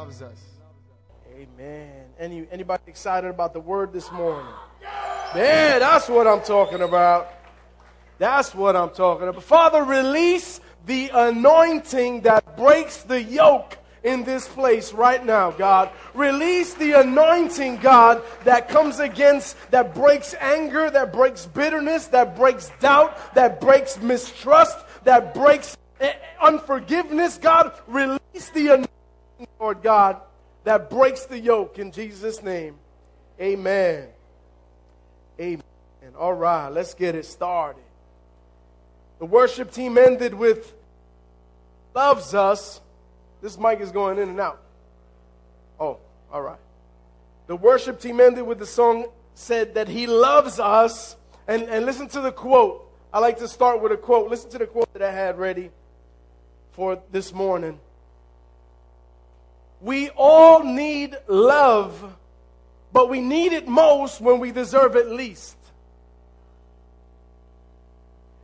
Loves us. Amen. Any anybody excited about the word this morning? Yeah, that's what I'm talking about. That's what I'm talking about. Father, release the anointing that breaks the yoke in this place right now, God. Release the anointing, God, that comes against, that breaks anger, that breaks bitterness, that breaks doubt, that breaks mistrust, that breaks eh, unforgiveness, God. Release the anointing, Lord God, that breaks the yoke in Jesus' name. Amen. Amen. All right, let's get it started. The worship team ended with loves us. This mic is going in and out. Oh, all right. The worship team ended with the song said that he loves us. And, and listen to the quote. I like to start with a quote. Listen to the quote that I had ready for this morning. We all need love, but we need it most when we deserve it least.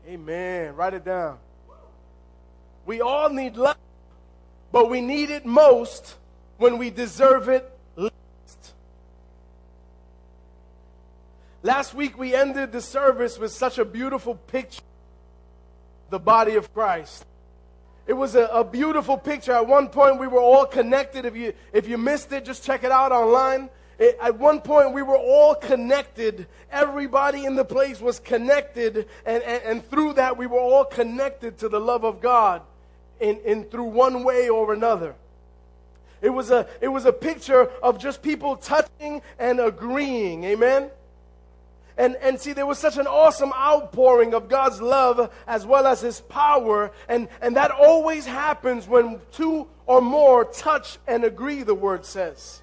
Amen. Write it down. We all need love, but we need it most when we deserve it least. Last week we ended the service with such a beautiful picture the body of Christ. It was a, a, beautiful picture. At one point, we were all connected. If you, if you missed it, just check it out online. It, at one point, we were all connected. Everybody in the place was connected. And, and, and through that, we were all connected to the love of God in, in through one way or another. It was, a, it was a picture of just people touching and agreeing. Amen? And, and see, there was such an awesome outpouring of God's love as well as His power. And, and that always happens when two or more touch and agree, the word says.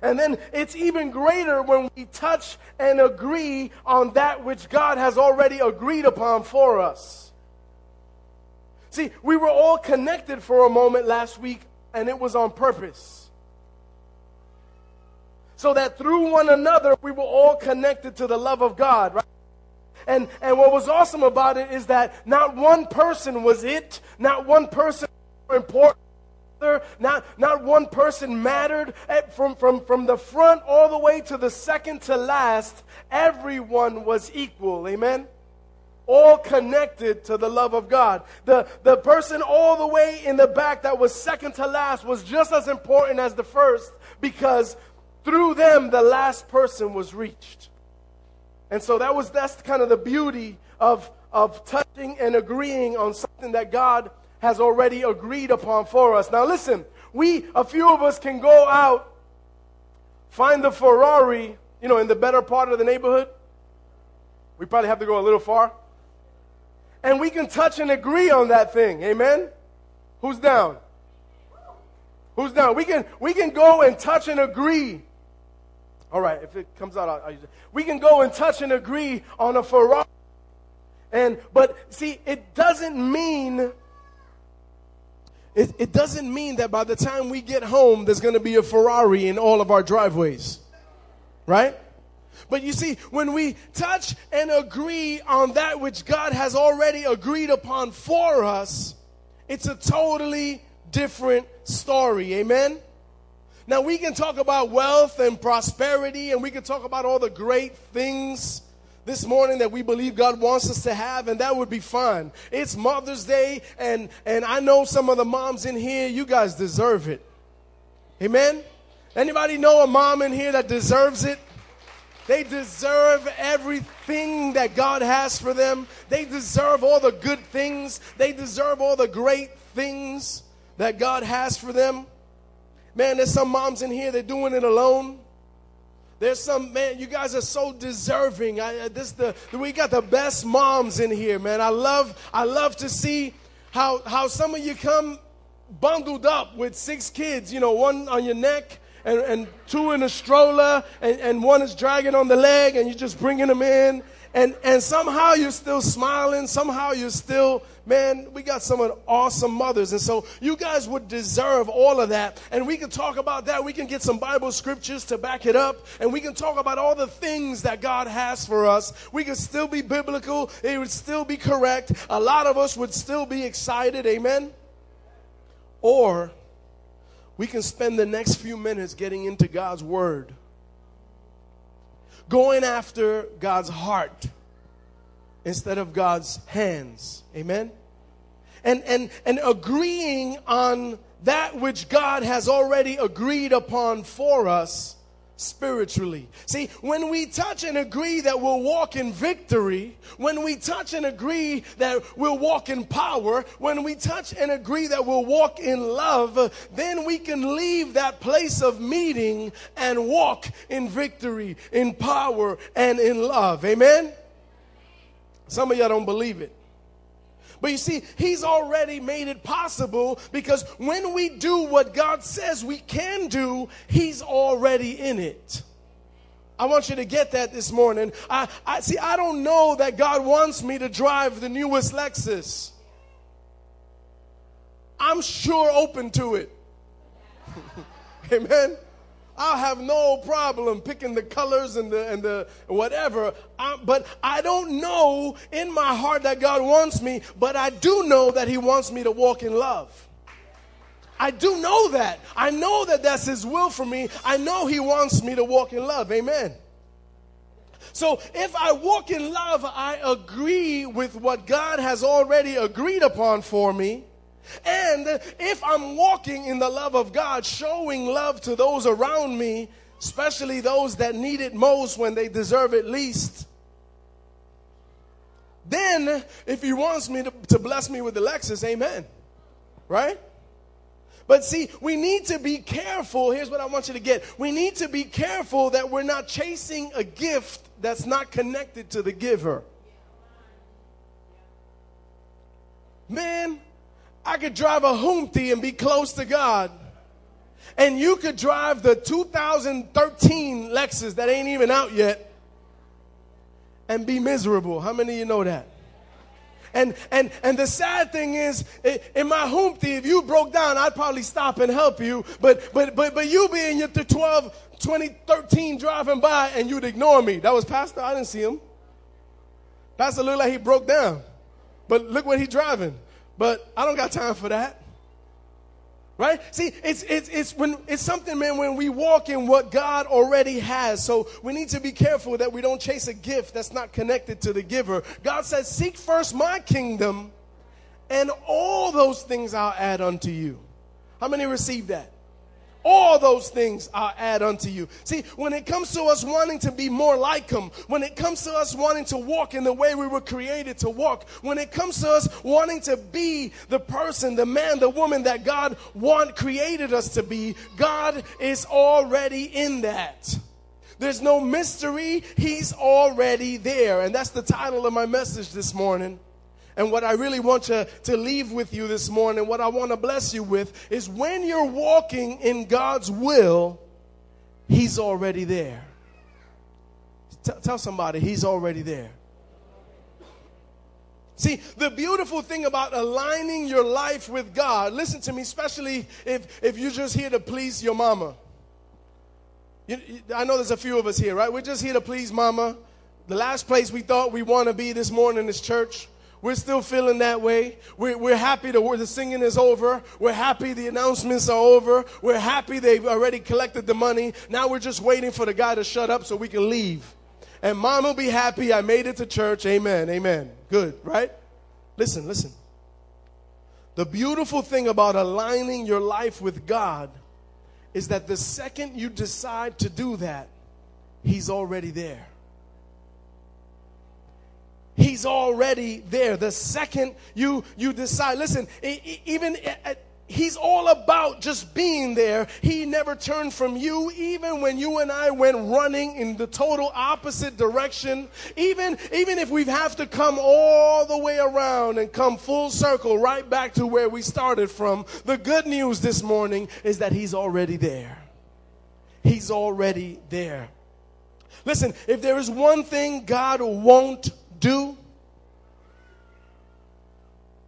And then it's even greater when we touch and agree on that which God has already agreed upon for us. See, we were all connected for a moment last week, and it was on purpose so that through one another we were all connected to the love of God, right? And, and what was awesome about it is that not one person was it, not one person important. Not, not one person mattered. From, from, from the front all the way to the second to last, everyone was equal. Amen? all connected to the love of God. The, the person all the way in the back that was second to last was just as important as the first because through them, the last person was reached. And so that was that's kind of the beauty of, of touching and agreeing on something that God has already agreed upon for us. Now listen, we a few of us can go out, find the Ferrari, you know, in the better part of the neighborhood. We probably have to go a little far. And we can touch and agree on that thing. Amen? Who's down? Who's down? We can we can go and touch and agree all right, if it comes out, I'll, I'll use it. We can go and touch and agree on a Ferrari. And, but see, it doesn't mean, it, it doesn't mean that by the time we get home, there's going to be a Ferrari in all of our driveways. Right? But you see, when we touch and agree on that which God has already agreed upon for us, it's a totally different story. Amen? Now, we can talk about wealth and prosperity, and we can talk about all the great things this morning that we believe God wants us to have, and that would be fine. It's Mother's Day, and, and I know some of the moms in here, you guys deserve it. Amen? Anybody know a mom in here that deserves it? They deserve everything that God has for them. They deserve all the good things. They deserve all the great things. that God has for them. Man, there's some moms in here, they're doing it alone. There's some man, you guys are so deserving. I, uh, this the we got the best moms in here, man. I love I love to see how how some of you come bundled up with six kids, you know, one on your neck and, and two in a stroller, and, and one is dragging on the leg, and you're just bringing them in. And, and somehow you're still smiling. Somehow you're still, man, we got some awesome mothers. And so you guys would deserve all of that. And we can talk about that. We can get some Bible scriptures to back it up. And we can talk about all the things that God has for us. We can still be biblical. It would still be correct. A lot of us would still be excited. Amen. Or we can spend the next few minutes getting into God's Word, going after God's heart instead of God's hands. Amen? And, and, and agreeing on that which God has already agreed upon for us spiritually. See, when we touch and agree that we'll walk in victory, when we touch and agree that we'll walk in power, when we touch and agree that we'll walk in love, then we can leave that place of meeting and walk in victory, in power, and in love. Amen? Some of y'all don't believe it. But you see, He's already made it possible because when we do what God says we can do, He's already in it. I want you to get that this morning. I, I see. I don't know that God wants me to drive the newest Lexus. I'm sure open to it. Amen. I'll have no problem picking the colors and the and the whatever. I, but I don't know in my heart that God wants me, but I do know that He wants me to walk in love. I do know that. I know that that's His will for me. I know He wants me to walk in love. Amen. So if I walk in love, I agree with what God has already agreed upon for me. And if I'm walking in the love of God, showing love to those around me, especially those that need it most when they deserve it least, then if He wants me to, to bless me with the Lexus, amen. Right? But see, we need to be careful. Here's what I want you to get. We need to be careful that we're not chasing a gift that's not connected to the giver. Man, I could drive a Humpty and be close to God. And you could drive the 2013 Lexus that ain't even out yet and be miserable. How many of you know that? And and and the sad thing is, in my Humpty, if you broke down, I'd probably stop and help you. But but but but you being your 12, 2013 driving by and you'd ignore me. That was Pastor. I didn't see him. Pastor looked like he broke down. But look what he's driving. But I don't got time for that. Right? See, it's, it's, it's, when, it's something, man, when we walk in what God already has. So we need to be careful that we don't chase a gift that's not connected to the giver. God says, Seek first my kingdom, and all those things I'll add unto you. How many receive that? All those things are add unto you. See, when it comes to us wanting to be more like Him, when it comes to us wanting to walk in the way we were created to walk, when it comes to us wanting to be the person, the man, the woman that God want created us to be, God is already in that. There's no mystery. He's already there. And that's the title of my message this morning. And what I really want to, to leave with you this morning, what I want to bless you with, is when you're walking in God's will, He's already there. T- tell somebody, He's already there. See, the beautiful thing about aligning your life with God, listen to me, especially if, if you're just here to please your mama. You, I know there's a few of us here, right? We're just here to please mama. The last place we thought we want to be this morning is church. We're still feeling that way. We're, we're happy the, the singing is over. We're happy the announcements are over. We're happy they've already collected the money. Now we're just waiting for the guy to shut up so we can leave. And mom will be happy I made it to church. Amen. Amen. Good, right? Listen, listen. The beautiful thing about aligning your life with God is that the second you decide to do that, He's already there. He's already there. The second you you decide, listen, even He's all about just being there. He never turned from you, even when you and I went running in the total opposite direction. Even, even if we have to come all the way around and come full circle right back to where we started from, the good news this morning is that He's already there. He's already there. Listen, if there is one thing God won't do,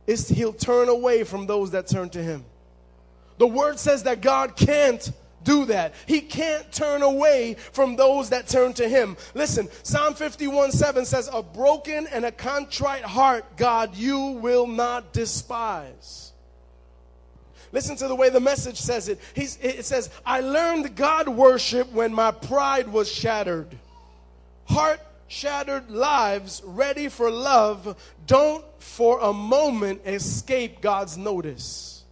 is he'll turn away from those that turn to him. The word says that God can't do that. He can't turn away from those that turn to him. Listen, Psalm 51 7 says, A broken and a contrite heart, God, you will not despise. Listen to the way the message says it. He's, it says, I learned God worship when my pride was shattered. Heart shattered lives ready for love don't for a moment escape God's notice.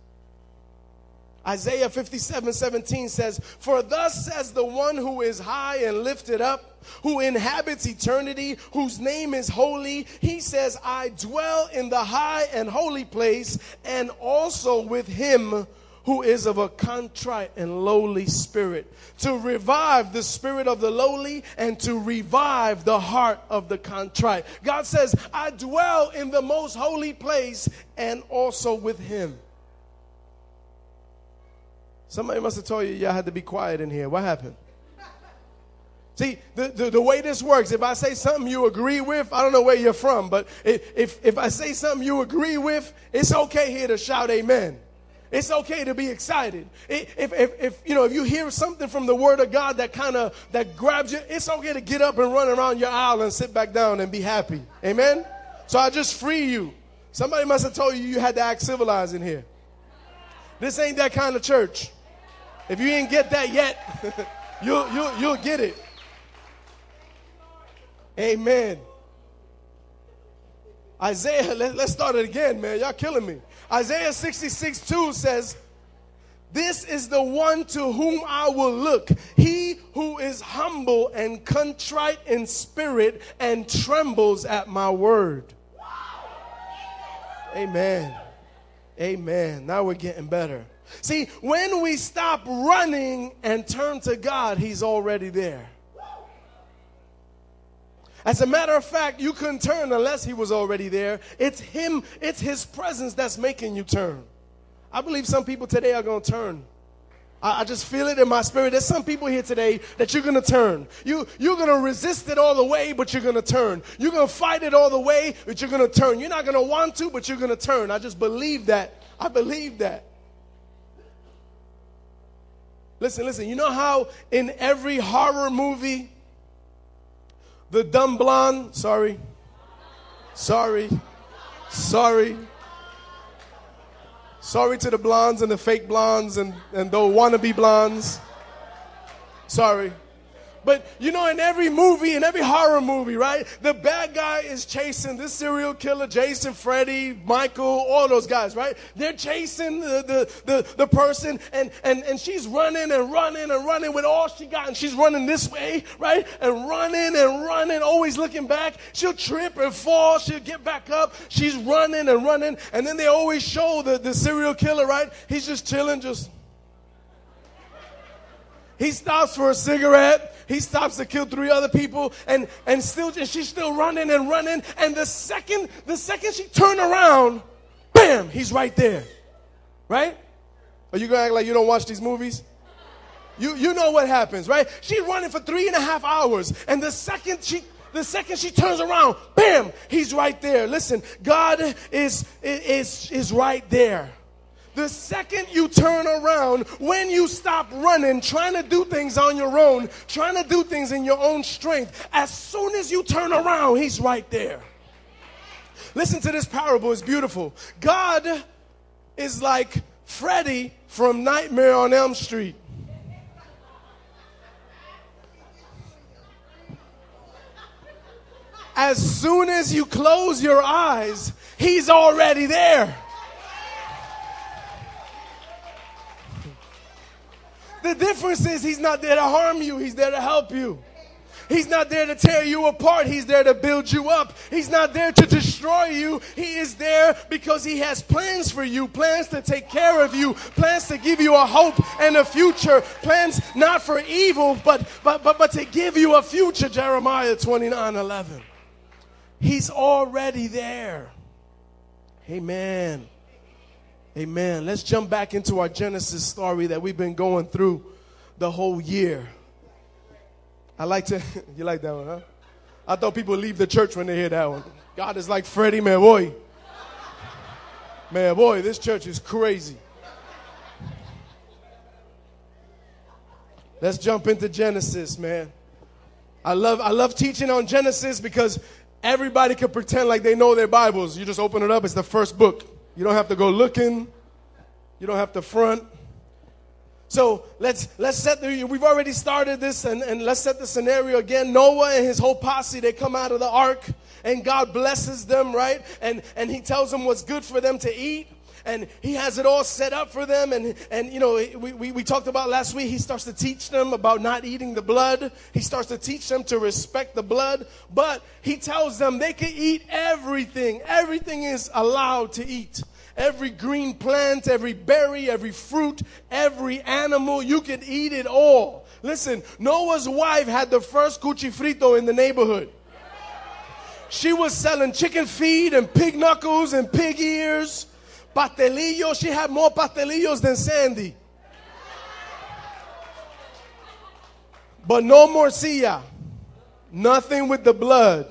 Isaiah 57 17 says, For thus says the one who is high and lifted up, who inhabits eternity, whose name is holy. He says, I dwell in the high and holy place, and also with him who is of a contrite and lowly spirit, to revive the spirit of the lowly and to revive the heart of the contrite. God says, I dwell in the most holy place and also with him. Somebody must have told you y'all had to be quiet in here. What happened? See, the, the, the, way this works, if I say something you agree with, I don't know where you're from, but if, if I say something you agree with, it's okay here to shout amen. It's okay to be excited. If, if, if, you know, if you hear something from the word of God that kind of, that grabs you, it's okay to get up and run around your aisle and sit back down and be happy. Amen? So I just free you. Somebody must have told you you had to act civilized in here. This ain't that kind of church. If you ain't get that yet, you'll, you'll, you'll get it. Amen. Isaiah, let, us start it again, man. Y'all killing me. Isaiah 66 2 says, This is the one to whom I will look, he who is humble and contrite in spirit and trembles at my word. Amen. Amen. Now we're getting better. See, when we stop running and turn to God, He's already there. As a matter of fact, you couldn't turn unless he was already there. It's him, it's his presence that's making you turn. I believe some people today are going to turn. I, I, just feel it in my spirit. There's some people here today that you're going to turn. You, you're going to resist it all the way, but you're going to turn. You're going to fight it all the way, but you're going to turn. You're not going to want to, but you're going to turn. I just believe that. I believe that. Listen, listen. You know how in every horror movie, the dumb blonde, sorry. Sorry. Sorry. Sorry to the blondes and the fake blondes and, and the wannabe blondes. Sorry. But you know, in every movie, in every horror movie, right? The bad guy is chasing this serial killer, Jason, Freddy, Michael, all those guys, right? They're chasing the, the, the, the person and, and, and she's running and running and running with all she got. And she's running this way, right? And running and running, always looking back. She'll trip and fall. She'll get back up. She's running and running. And then they always show the, the serial killer, right? He's just chilling, just. He stops for a cigarette he stops to kill three other people and, and still and she's still running and running. And the second, the second she turned around, bam, he's right there. Right? Are you gonna act like you don't watch these movies? You you know what happens, right? She's running for three and a half hours, and the second she the second she turns around, bam, he's right there. Listen, God is is is right there. The second you turn around, when you stop running, trying to do things on your own, trying to do things in your own strength, as soon as you turn around, He's right there. Listen to this parable, it's beautiful. God is like Freddy from Nightmare on Elm Street. As soon as you close your eyes, He's already there. The difference is he's not there to harm you, he's there to help you. He's not there to tear you apart. He's there to build you up. He's not there to destroy you. He is there because He has plans for you, plans to take care of you, plans to give you a hope and a future, plans not for evil, but, but, but, but to give you a future. Jeremiah 29 11. He's already there. Amen. Amen. Let's jump back into our Genesis story that we've been going through the whole year. I like to, you like that one, huh? I thought people leave the church when they hear that one. God is like Freddie, man, boy. Man, boy, this church is crazy. Let's jump into Genesis, man. I love, I love teaching on Genesis because everybody can pretend like they know their Bibles. You just open it up, it's the first book. You don't have to go looking, you don't have to front. So let's let's set the we've already started this and, and let's set the scenario again. Noah and his whole posse, they come out of the ark and God blesses them, right? And and he tells them what's good for them to eat. And he has it all set up for them. And, and you know, we, we, we talked about last week, he starts to teach them about not eating the blood. He starts to teach them to respect the blood. But he tells them they can eat everything. Everything is allowed to eat every green plant, every berry, every fruit, every animal. You can eat it all. Listen, Noah's wife had the first cuchifrito in the neighborhood. She was selling chicken feet and pig knuckles and pig ears, pastelillos. She had more pastelillos than Sandy. But no morcilla. Nothing with the blood.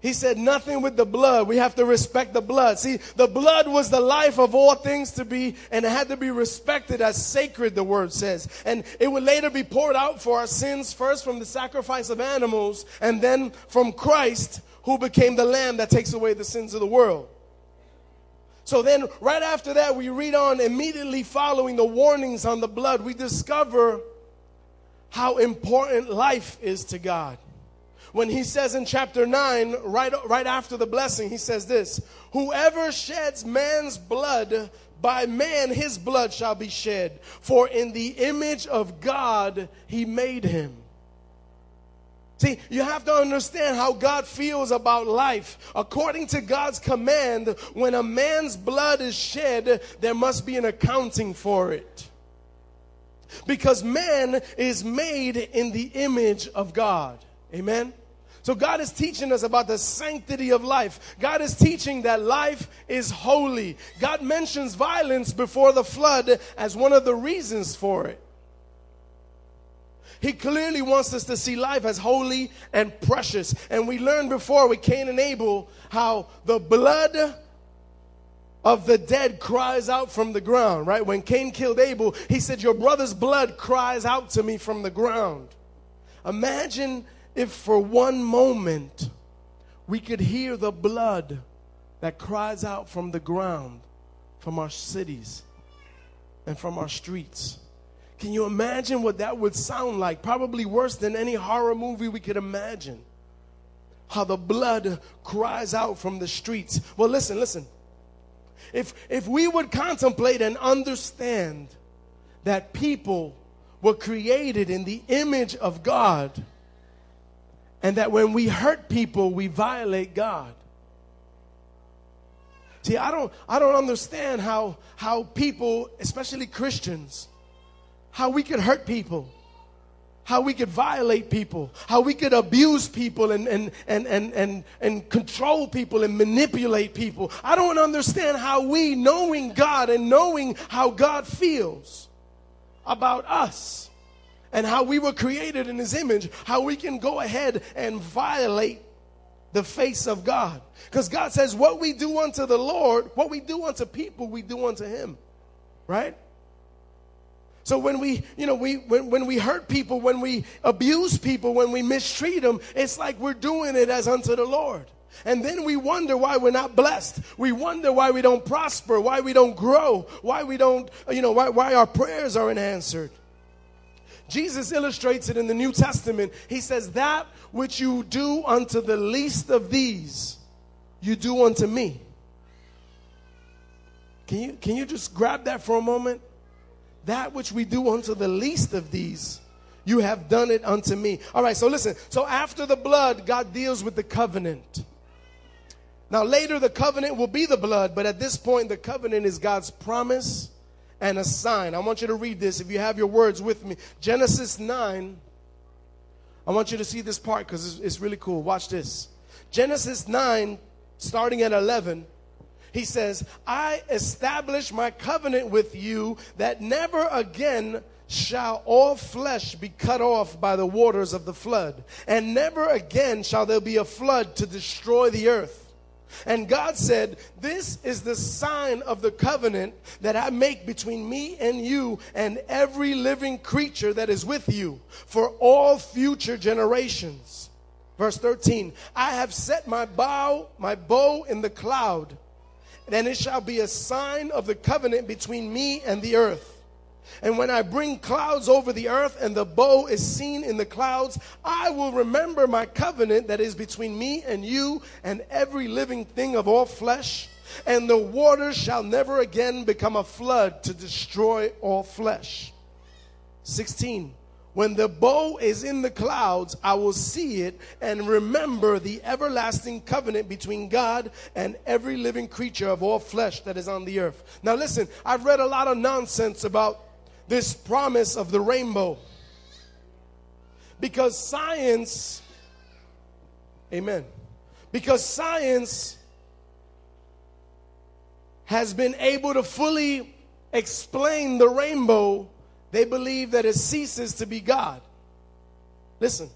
He said, nothing with the blood. We have to respect the blood. See, the blood was the life of all things to be, and it had to be respected as sacred, the word says. And it would later be poured out for our sins, first from the sacrifice of animals, and then from Christ, who became the lamb that takes away the sins of the world. So then, right after that, we read on, immediately following the warnings on the blood, we discover how important life is to God when he says in chapter 9, right, right after the blessing, he says this Whoever sheds man's blood, by man his blood shall be shed, for in the image of God he made him. See, you have to understand how God feels about life. According to God's command, when a man's blood is shed, there must be an accounting for it. Because man is made in the image of God. Amen? So God is teaching us about the sanctity of life. God is teaching that life is holy. God mentions violence before the flood as one of the reasons for it. He clearly wants us to see life as holy and precious. And we learned before with Cain and Abel how the blood of the dead cries out from the ground, right? When Cain killed Abel, he said, Your brother's blood cries out to me from the ground. Imagine if for one moment we could hear the blood that cries out from the ground, from our cities, and from our streets. Can you imagine what that would sound like? Probably worse than any horror movie we could imagine. How the blood cries out from the streets. Well, listen, listen. If, if we would contemplate and understand that people were created in the image of God, and that when we hurt people, we violate God. See, I don't, I don't understand how, how people, especially Christians, how we could hurt people, how we could violate people, how we could abuse people and, and, and, and, and, and control people and manipulate people. I don't understand how we, knowing God and knowing how God feels about us, and how we were created in his image, how we can go ahead and violate the face of God. Because God says, what we do unto the Lord, what we do unto people, we do unto him. Right? So when we, you know, we when, when we hurt people, when we abuse people, when we mistreat them, it's like we're doing it as unto the Lord. And then we wonder why we're not blessed. We wonder why we don't prosper, why we don't grow, why we don't, you know, why, why our prayers aren't answered. Jesus illustrates it in the New Testament. He says, That which you do unto the least of these, you do unto me. Can you, can you just grab that for a moment? That which we do unto the least of these, you have done it unto me. All right, so listen. So after the blood, God deals with the covenant. Now, later, the covenant will be the blood, but at this point, the covenant is God's promise and a sign. I want you to read this if you have your words with me. Genesis 9. I want you to see this part because it's, it's really cool. Watch this. Genesis 9, starting at 11 he says, I establish my covenant with you that never again shall all flesh be cut off by the waters of the flood, and never again shall there be a flood to destroy the earth. And God said, This is the sign of the covenant that I make between me and you and every living creature that is with you for all future generations. Verse 13 I have set my bow, my bow in the cloud, and it shall be a sign of the covenant between me and the earth. And when I bring clouds over the earth and the bow is seen in the clouds, I will remember my covenant that is between me and you and every living thing of all flesh. And the waters shall never again become a flood to destroy all flesh. 16. When the bow is in the clouds, I will see it and remember the everlasting covenant between God and every living creature of all flesh that is on the earth. Now, listen, I've read a lot of nonsense about this promise of the rainbow. Because science, amen, because science has been able to fully explain the rainbow, they believe that it ceases to be God. Listen.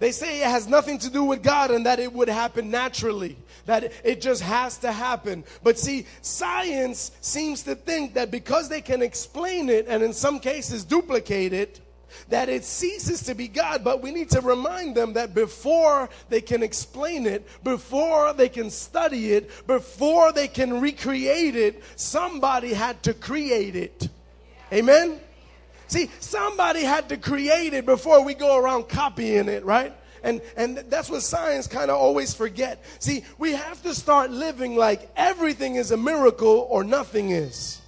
They say it has nothing to do with God and that it would happen naturally, that it just has to happen. But see, science seems to think that because they can explain it and in some cases duplicate it, that it ceases to be God. But we need to remind them that before they can explain it, before they can study it, before they can recreate it, somebody had to create it. Amen? See, somebody had to create it before we go around copying it, right? And, and that's what science kind of always forget. See, we have to start living like everything is a miracle or nothing is.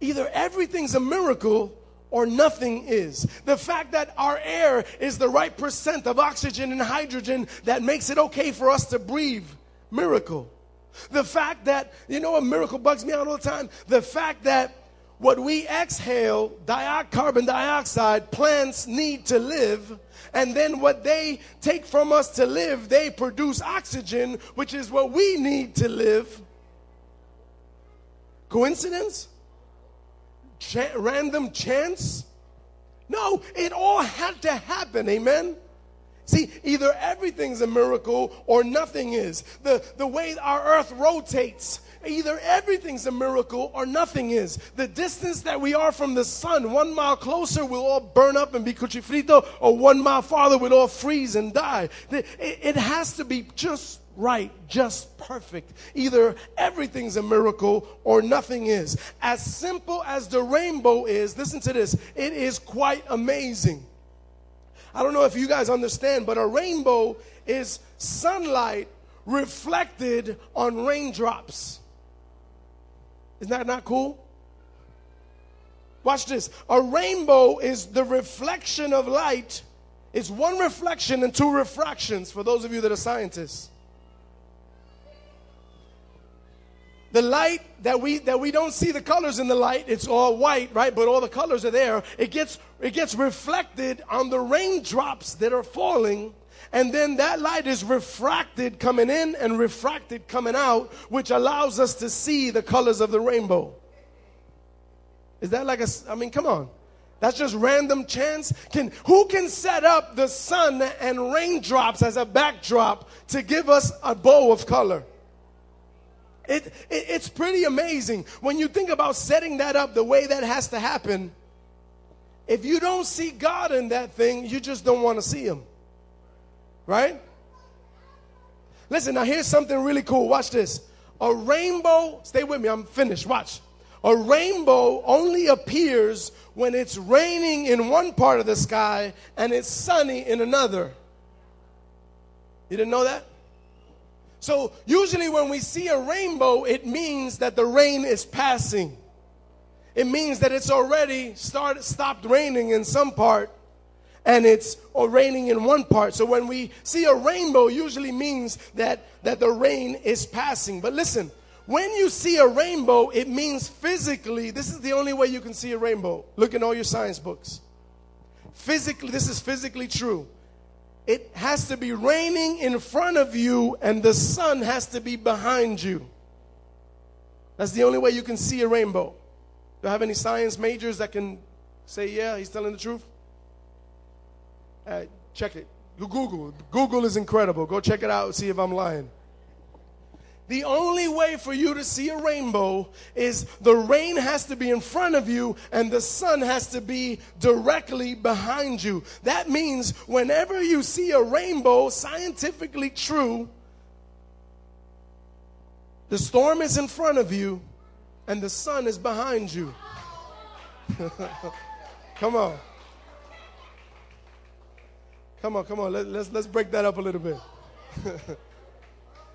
Either everything's a miracle or nothing is. The fact that our air is the right percent of oxygen and hydrogen that makes it okay for us to breathe, miracle. The fact that, you know, a miracle bugs me out all the time. The fact that what we exhale, carbon dioxide, plants need to live. And then what they take from us to live, they produce oxygen, which is what we need to live. Coincidence? Ch- random chance? No, it all had to happen. Amen. See, either everything's a miracle or nothing is. The, the way our earth rotates, either everything's a miracle or nothing is. The distance that we are from the sun, one mile closer, we'll all burn up and be cuchifrito, or one mile farther, we'll all freeze and die. It, it has to be just right, just perfect. Either everything's a miracle or nothing is. As simple as the rainbow is, listen to this, it is quite amazing. I don't know if you guys understand, but a rainbow is sunlight reflected on raindrops. Isn't that not cool? Watch this. A rainbow is the reflection of light. It's one reflection and two refractions for those of you that are scientists. The light that we that we don't see the colors in the light it's all white right? But all the colors are there. It gets it gets reflected on the raindrops that are falling and then that light is refracted coming in and refracted coming out which allows us to see the colors of the rainbow. Is that like a i mean come on. That's just random chance. Can who can set up the sun and raindrops as a backdrop to give us a bow of color it, it, it's pretty amazing when you think about setting that up the way that has to happen. If you don't see God in that thing, you just don't want to see Him. Right? Listen, now here's something really cool. Watch this. A rainbow, stay with me, I'm finished. Watch. A rainbow only appears when it's raining in one part of the sky and it's sunny in another. You didn't know that? So usually when we see a rainbow, it means that the rain is passing. it means that it's already started stopped raining in some part and it's or raining in one part. So when we see a rainbow, usually means that, that the rain is passing. But listen, when you see a rainbow, it means physically, this is the only way you can see a rainbow. Look in all your science books. Physically, this is physically true. It has to be raining in front of you, and the sun has to be behind you. That's the only way you can see a rainbow. Do I have any science majors that can say, yeah, he's telling the truth? Uh, check it. Google. Google is incredible. Go check it out. See if I'm lying. The only way for you to see a rainbow is the rain has to be in front of you and the sun has to be directly behind you. That means whenever you see a rainbow, scientifically true, the storm is in front of you and the sun is behind you. Come on. Come on, come on. Let, let's, let's break that up a little bit.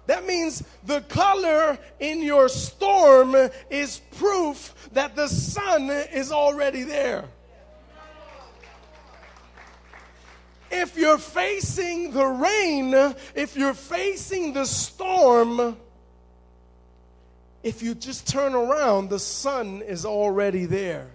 that means the color in your storm is proof that the sun is already there. If you're facing the rain, if you're facing the storm, if you just turn around, the sun is already there.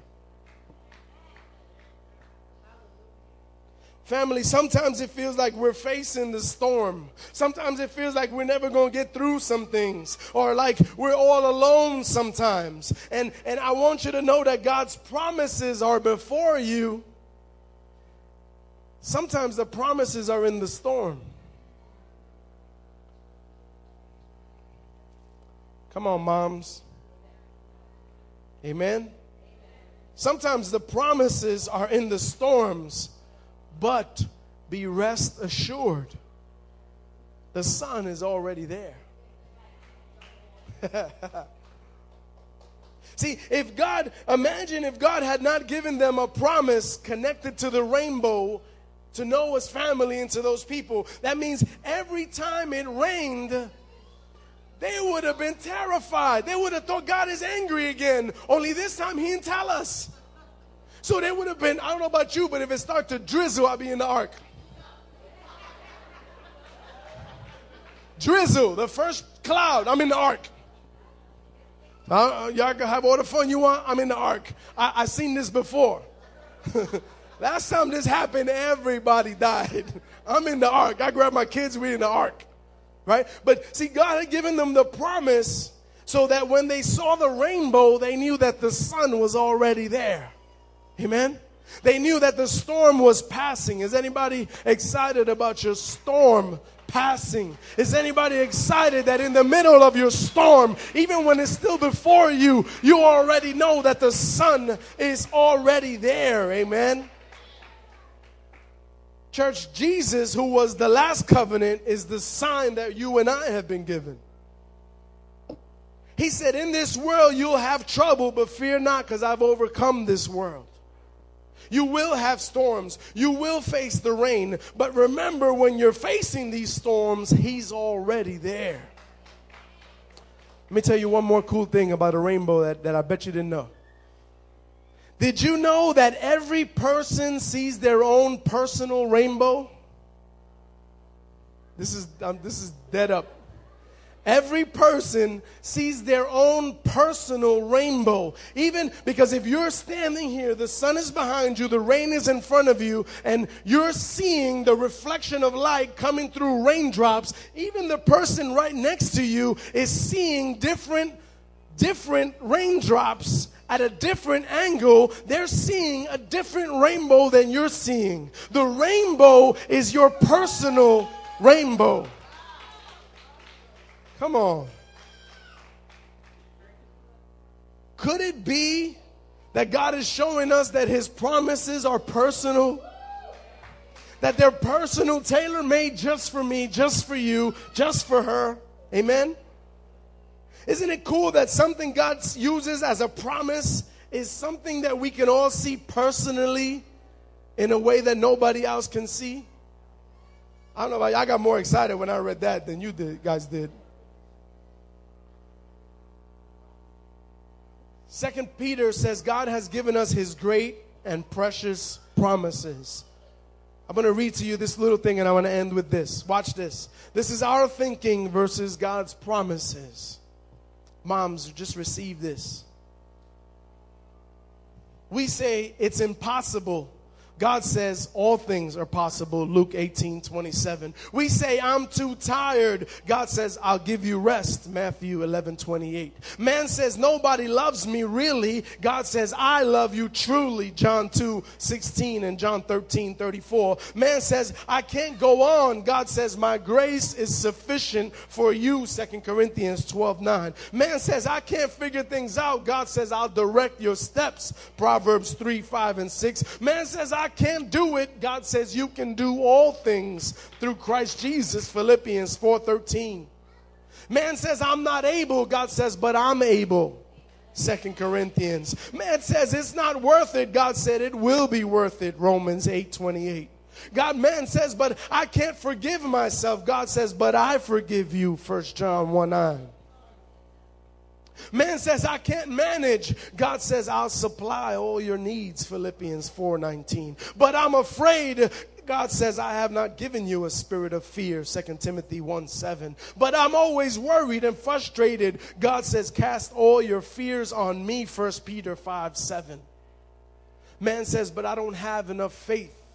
Family, sometimes it feels like we're facing the storm. Sometimes it feels like we're never going to get through some things or like we're all alone sometimes. And, and I want you to know that God's promises are before you. Sometimes the promises are in the storm. Come on, moms. Amen. Sometimes the promises are in the storms but be rest assured, the sun is already there. See, if God, imagine if God had not given them a promise connected to the rainbow to Noah's family and to those people, that means every time it rained, they would have been terrified. They would have thought God is angry again. Only this time He didn't tell us. So they would have been, I don't know about you, but if it started to drizzle, I'd be in the ark. Drizzle, the first cloud, I'm in the ark. Uh, y'all can have all the fun you want. I'm in the ark. I, I seen this before. Last time this happened, everybody died. I'm in the ark. I grabbed my kids, we in the ark. Right? But see, God had given them the promise so that when they saw the rainbow, they knew that the sun was already there. Amen. They knew that the storm was passing. Is anybody excited about your storm passing? Is anybody excited that in the middle of your storm, even when it's still before you, you already know that the sun is already there? Amen. Church, Jesus, who was the last covenant, is the sign that you and I have been given. He said, In this world you'll have trouble, but fear not, because I've overcome this world. You will have storms. You will face the rain. But remember, when you're facing these storms, He's already there. Let me tell you one more cool thing about a rainbow that, that I bet you didn't know. Did you know that every person sees their own personal rainbow? This is, um, this is dead up. Every person sees their own personal rainbow. Even because if you're standing here, the sun is behind you, the rain is in front of you, and you're seeing the reflection of light coming through raindrops, even the person right next to you is seeing different different raindrops at a different angle, they're seeing a different rainbow than you're seeing. The rainbow is your personal rainbow. Come on. Could it be that God is showing us that His promises are personal? That they're personal, tailor made just for me, just for you, just for her? Amen? Isn't it cool that something God uses as a promise is something that we can all see personally in a way that nobody else can see? I don't know about you, I got more excited when I read that than you did, guys did. Second Peter says God has given us his great and precious promises. I'm going to read to you this little thing and I want to end with this. Watch this. This is our thinking versus God's promises. Moms, just receive this. We say it's impossible God says all things are possible. Luke 18, 27. We say, I'm too tired. God says, I'll give you rest. Matthew 11, 28. Man says, nobody loves me really. God says, I love you truly. John 2, 16 and John 13, 34. Man says, I can't go on. God says, my grace is sufficient for you. 2 Corinthians 12, 9. Man says, I can't figure things out. God says, I'll direct your steps. Proverbs 3, 5 and 6. Man says, I I can't do it, God says you can do all things through Christ Jesus, Philippians 4:13. Man says I'm not able, God says, but I'm able. Second Corinthians. Man says it's not worth it. God said it will be worth it. Romans 8:28. God man says, but I can't forgive myself. God says, but I forgive you. First John 1 9. Man says, I can't manage. God says, I'll supply all your needs, Philippians 4:19. But I'm afraid. God says, I have not given you a spirit of fear, 2 Timothy 1 7. But I'm always worried and frustrated. God says, Cast all your fears on me, 1 Peter 5 7. Man says, But I don't have enough faith.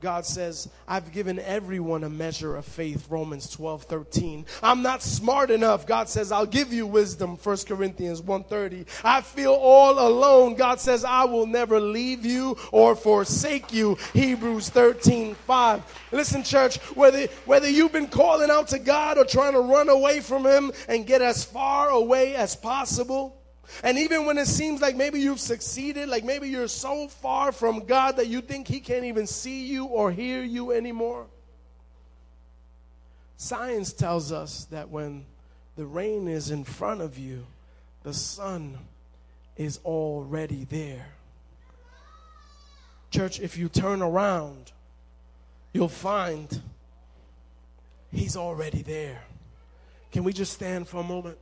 God says, I've given everyone a measure of faith, Romans 12, 13. I'm not smart enough. God says, I'll give you wisdom, 1 Corinthians 130. I feel all alone. God says, I will never leave you or forsake you, Hebrews 13, 5. Listen, church, whether, whether you've been calling out to God or trying to run away from Him and get as far away as possible, and even when it seems like maybe you've succeeded, like maybe you're so far from God that you think He can't even see you or hear you anymore, science tells us that when the rain is in front of you, the sun is already there. Church, if you turn around, you'll find He's already there. Can we just stand for a moment?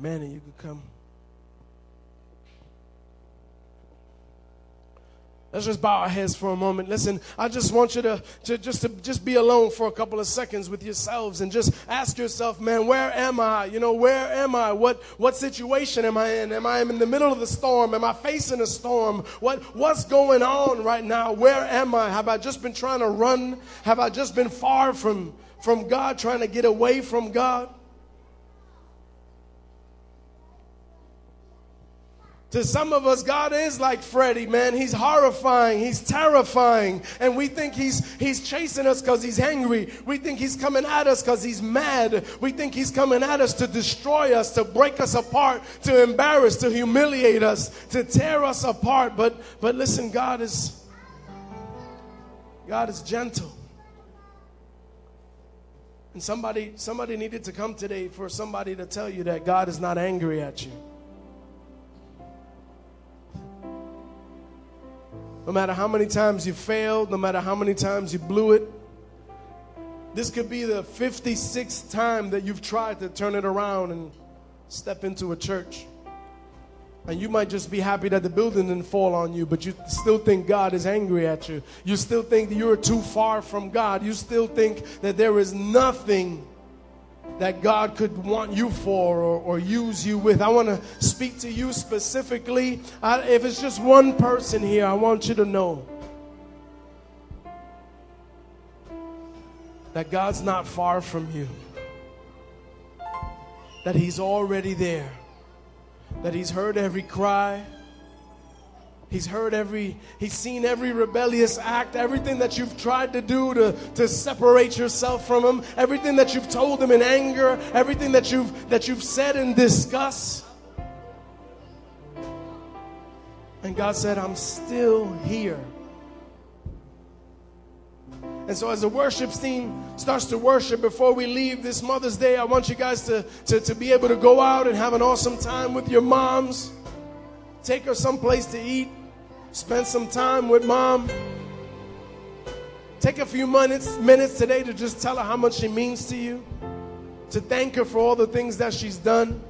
Manny, you could come. Let's just bow our heads for a moment. Listen, I just want you to, to just to just be alone for a couple of seconds with yourselves and just ask yourself, man, where am I? You know, where am I? What what situation am I in? Am I in the middle of the storm? Am I facing a storm? What what's going on right now? Where am I? Have I just been trying to run? Have I just been far from from God, trying to get away from God? To some of us, God is like Freddy, man. He's horrifying. He's terrifying. And we think he's, he's chasing us because he's angry. We think he's coming at us because he's mad. We think he's coming at us to destroy us, to break us apart, to embarrass, to humiliate us, to tear us apart. But, but listen, God is, God is gentle. And somebody, somebody needed to come today for somebody to tell you that God is not angry at you. No matter how many times you failed, no matter how many times you blew it, this could be the 56th time that you've tried to turn it around and step into a church. And you might just be happy that the building didn't fall on you, but you still think God is angry at you. You still think that you're too far from God. You still think that there is nothing that God could want you for or, or use you with. I want to speak to you specifically. I, if it's just one person here, I want you to know that God's not far from you, that He's already there, that He's heard every cry He's heard every, he's seen every rebellious act, everything that you've tried to do to, to separate yourself from him, everything that you've told him in anger, everything that you've that you've said in disgust. And God said, I'm still here. And so, as the worship team starts to worship before we leave this Mother's Day, I want you guys to, to, to be able to go out and have an awesome time with your moms. Take her someplace to eat. Spend some time with mom. Take a few minutes, minutes today to just tell her how much she means to you, to thank her for all the things that she's done.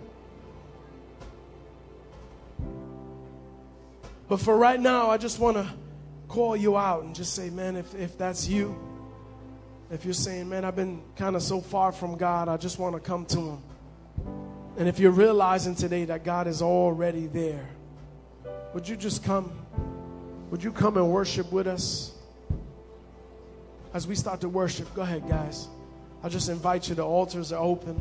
But for right now, I just want to call you out and just say, man, if, if that's you, if you're saying, man, I've been kind of so far from God, I just want to come to Him. And if you're realizing today that God is already there, would you just come? Would you come and worship with us? As we start to worship, go ahead, guys. I just invite you, the altars are open.